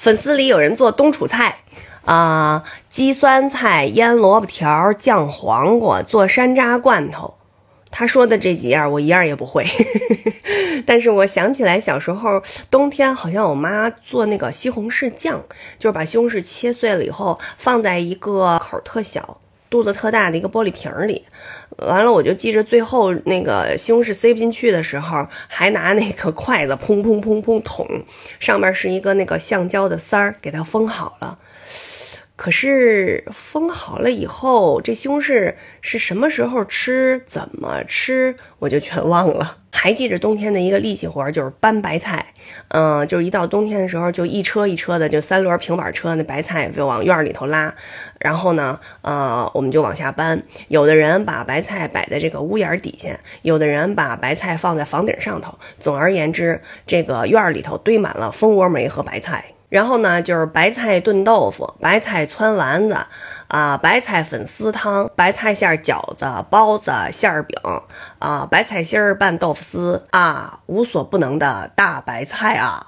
粉丝里有人做冬储菜，啊，鸡酸菜、腌萝卜条、酱黄瓜、做山楂罐头。他说的这几样，我一样也不会。但是我想起来，小时候冬天好像我妈做那个西红柿酱，就是把西红柿切碎了以后，放在一个口特小、肚子特大的一个玻璃瓶里。完了，我就记着最后那个西红柿塞不进去的时候，还拿那个筷子砰砰砰砰捅，上面是一个那个橡胶的塞儿，给它封好了。可是封好了以后，这西红柿是什么时候吃、怎么吃，我就全忘了。还记着冬天的一个力气活，就是搬白菜。嗯，就是一到冬天的时候，就一车一车的，就三轮平板车，那白菜就往院里头拉。然后呢，呃，我们就往下搬。有的人把白菜摆在这个屋檐底下，有的人把白菜放在房顶上头。总而言之，这个院里头堆满了蜂窝煤和白菜。然后呢，就是白菜炖豆腐、白菜汆丸子，啊，白菜粉丝汤、白菜馅饺子、包子、馅饼，啊，白菜心儿拌豆腐丝，啊，无所不能的大白菜啊！